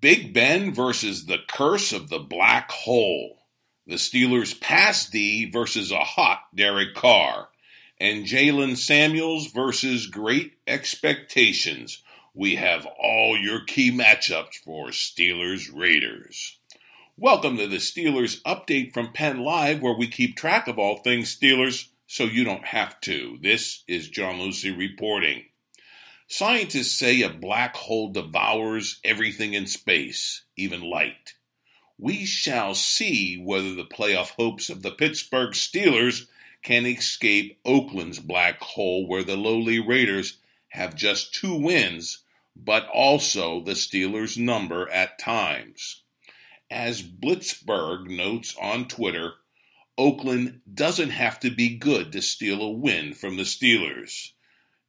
Big Ben versus the curse of the black hole. The Steelers pass D versus a hot Derek Carr. And Jaylen Samuels versus great expectations. We have all your key matchups for Steelers Raiders. Welcome to the Steelers update from Penn Live, where we keep track of all things Steelers so you don't have to. This is John Lucy reporting. Scientists say a black hole devours everything in space, even light. We shall see whether the playoff hopes of the Pittsburgh Steelers can escape Oakland's black hole, where the lowly Raiders have just two wins, but also the Steelers' number at times. As Blitzburgh notes on Twitter, Oakland doesn't have to be good to steal a win from the Steelers.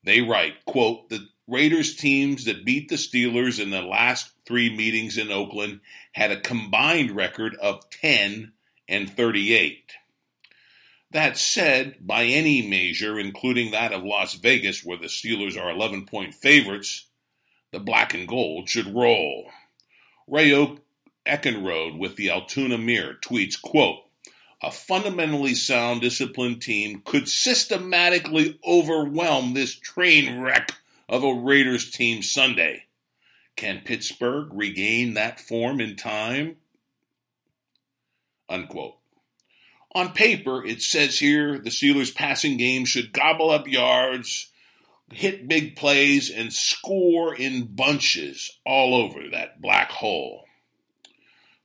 They write, quote, the Raiders teams that beat the Steelers in the last three meetings in Oakland had a combined record of 10 and 38. That said, by any measure, including that of Las Vegas, where the Steelers are 11 point favorites, the black and gold should roll. Ray Eckenrode with the Altoona Mirror tweets, quote, a fundamentally sound, disciplined team could systematically overwhelm this train wreck of a Raiders team Sunday. Can Pittsburgh regain that form in time? Unquote. On paper, it says here the Steelers' passing game should gobble up yards, hit big plays, and score in bunches all over that black hole.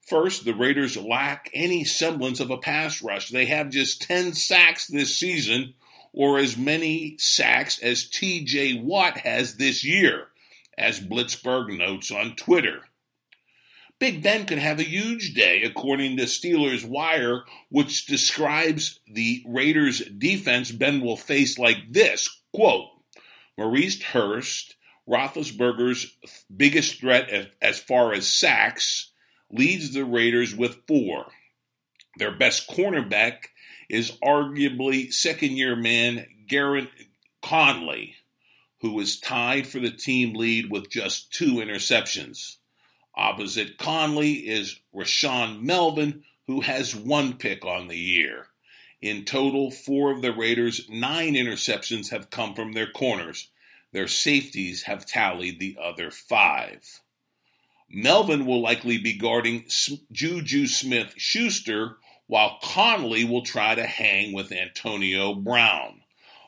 First, the Raiders lack any semblance of a pass rush. They have just 10 sacks this season, or as many sacks as TJ Watt has this year, as Blitzburgh notes on Twitter. Big Ben could have a huge day, according to Steelers Wire, which describes the Raiders' defense Ben will face like this quote, Maurice Hurst, Roethlisberger's biggest threat as far as sacks, leads the Raiders with four. Their best cornerback is arguably second year man Gareon Conley, who is tied for the team lead with just two interceptions. Opposite Conley is Rashaan Melvin, who has one pick on the year. In total, four of the Raiders' nine interceptions have come from their corners. Their safeties have tallied the other five. Melvin will likely be guarding Juju Smith Schuster, while Conley will try to hang with Antonio Brown.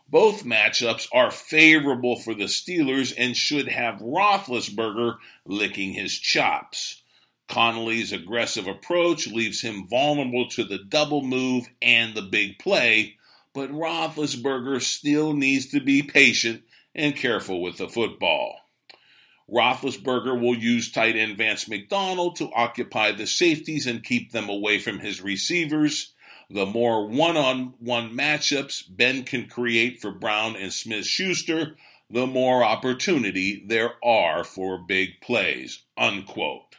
Both matchups are favorable for the Steelers and should have Roethlisberger licking his chops. Conley's aggressive approach leaves him vulnerable to the double move and the big play, but Roethlisberger still needs to be patient and careful with the football. Roethlisberger will use tight end Vance McDonald to occupy the safeties and keep them away from his receivers. The more one on one matchups Ben can create for Brown and Smith Schuster, the more opportunity there are for big plays. Unquote.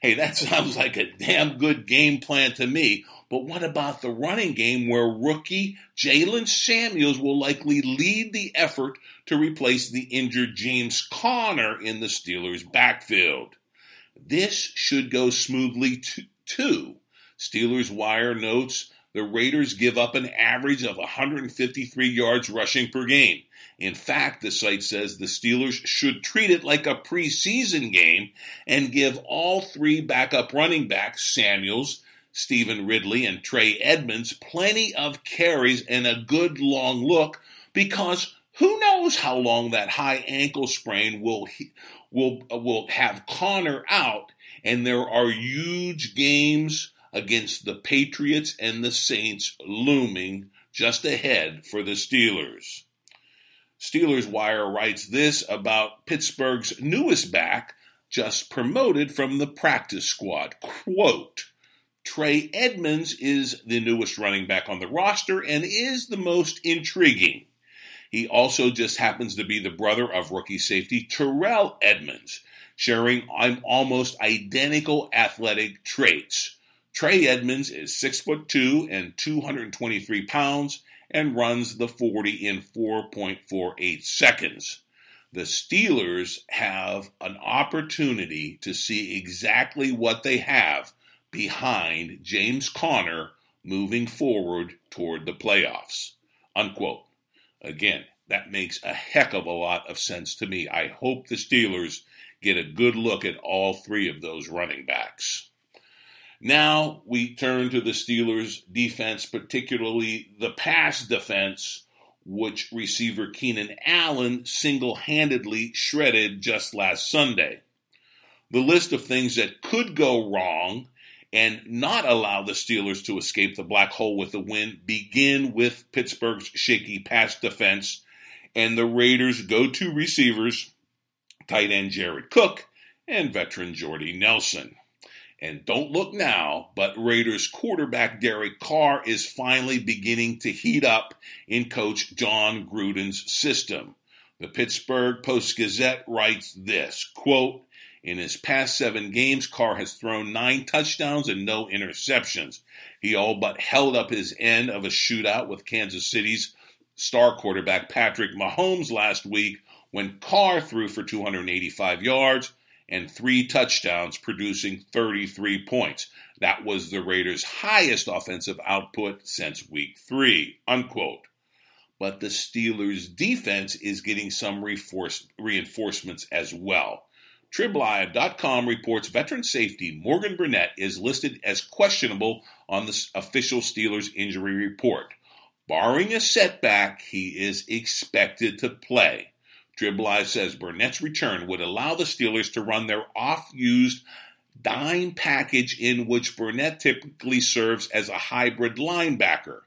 Hey, that sounds like a damn good game plan to me. But what about the running game where rookie Jaylen Samuels will likely lead the effort to replace the injured James Conner in the Steelers' backfield? This should go smoothly too. Steelers Wire notes the Raiders give up an average of 153 yards rushing per game. In fact, the site says the Steelers should treat it like a preseason game and give all three backup running backs, Samuels, Stevan Ridley, and Trey Edmunds, plenty of carries and a good long look because who knows how long that high ankle sprain will will will have Conner out and there are huge games against the Patriots and the Saints looming just ahead for the Steelers. Steelers Wire writes this about Pittsburgh's newest back just promoted from the practice squad. Quote, Trey Edmunds is the newest running back on the roster and is the most intriguing. He also just happens to be the brother of rookie safety Terrell Edmunds, sharing almost identical athletic traits. Trey Edmunds is six foot two and 223 pounds and runs the 40 in 4.48 seconds. The Steelers have an opportunity to see exactly what they have behind James Conner moving forward toward the playoffs. Unquote. Again, that makes a heck of a lot of sense to me. I hope the Steelers get a good look at all three of those running backs. Now we turn to the Steelers' defense, particularly the pass defense, which receiver Keenan Allen single handedly shredded just last Sunday. The list of things that could go wrong and not allow the Steelers to escape the black hole with a win begin with Pittsburgh's shaky pass defense and the Raiders' go to receivers, tight end Jared Cook and veteran Jordy Nelson. And don't look now, but Raiders quarterback Derek Carr is finally beginning to heat up in coach Jon Gruden's system. The Pittsburgh Post Gazette writes this quote, in his past seven games, Carr has thrown nine touchdowns and no interceptions. He all but held up his end of a shootout with Kansas City's star quarterback Patrick Mahomes last week when Carr threw for 285 yards and three touchdowns, producing 33 points. That was the Raiders' highest offensive output since week three, unquote. But the Steelers' defense is getting some reinforcements as well. TribLive.com reports veteran safety Morgan Burnett is listed as questionable on the official Steelers injury report. Barring a setback, he is expected to play. Trib says Burnett's return would allow the Steelers to run their off used dime package in which Burnett typically serves as a hybrid linebacker.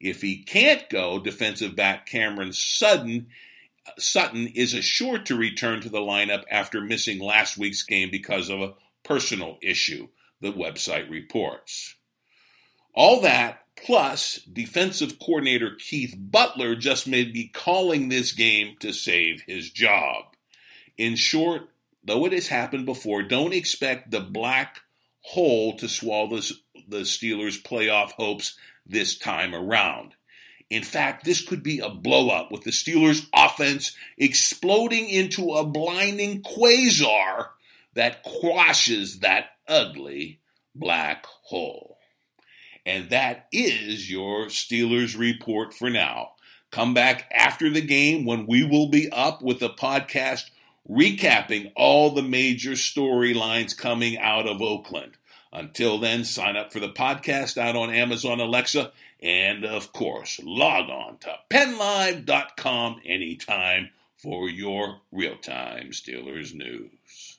If he can't go, defensive back Cameron Sutton Sutton is assured to return to the lineup after missing last week's game because of a personal issue, the website reports. All that Plus, defensive coordinator Keith Butler just may be calling this game to save his job. In short, though it has happened before, don't expect the black hole to swallow the Steelers' playoff hopes this time around. In fact, this could be a blowout with the Steelers' offense exploding into a blinding quasar that quashes that ugly black hole. And that is your Steelers report for now. Come back after the game when we will be up with a podcast recapping all the major storylines coming out of Oakland. Until then, sign up for the podcast out on Amazon Alexa. And of course, log on to pennlive.com anytime for your real time Steelers news.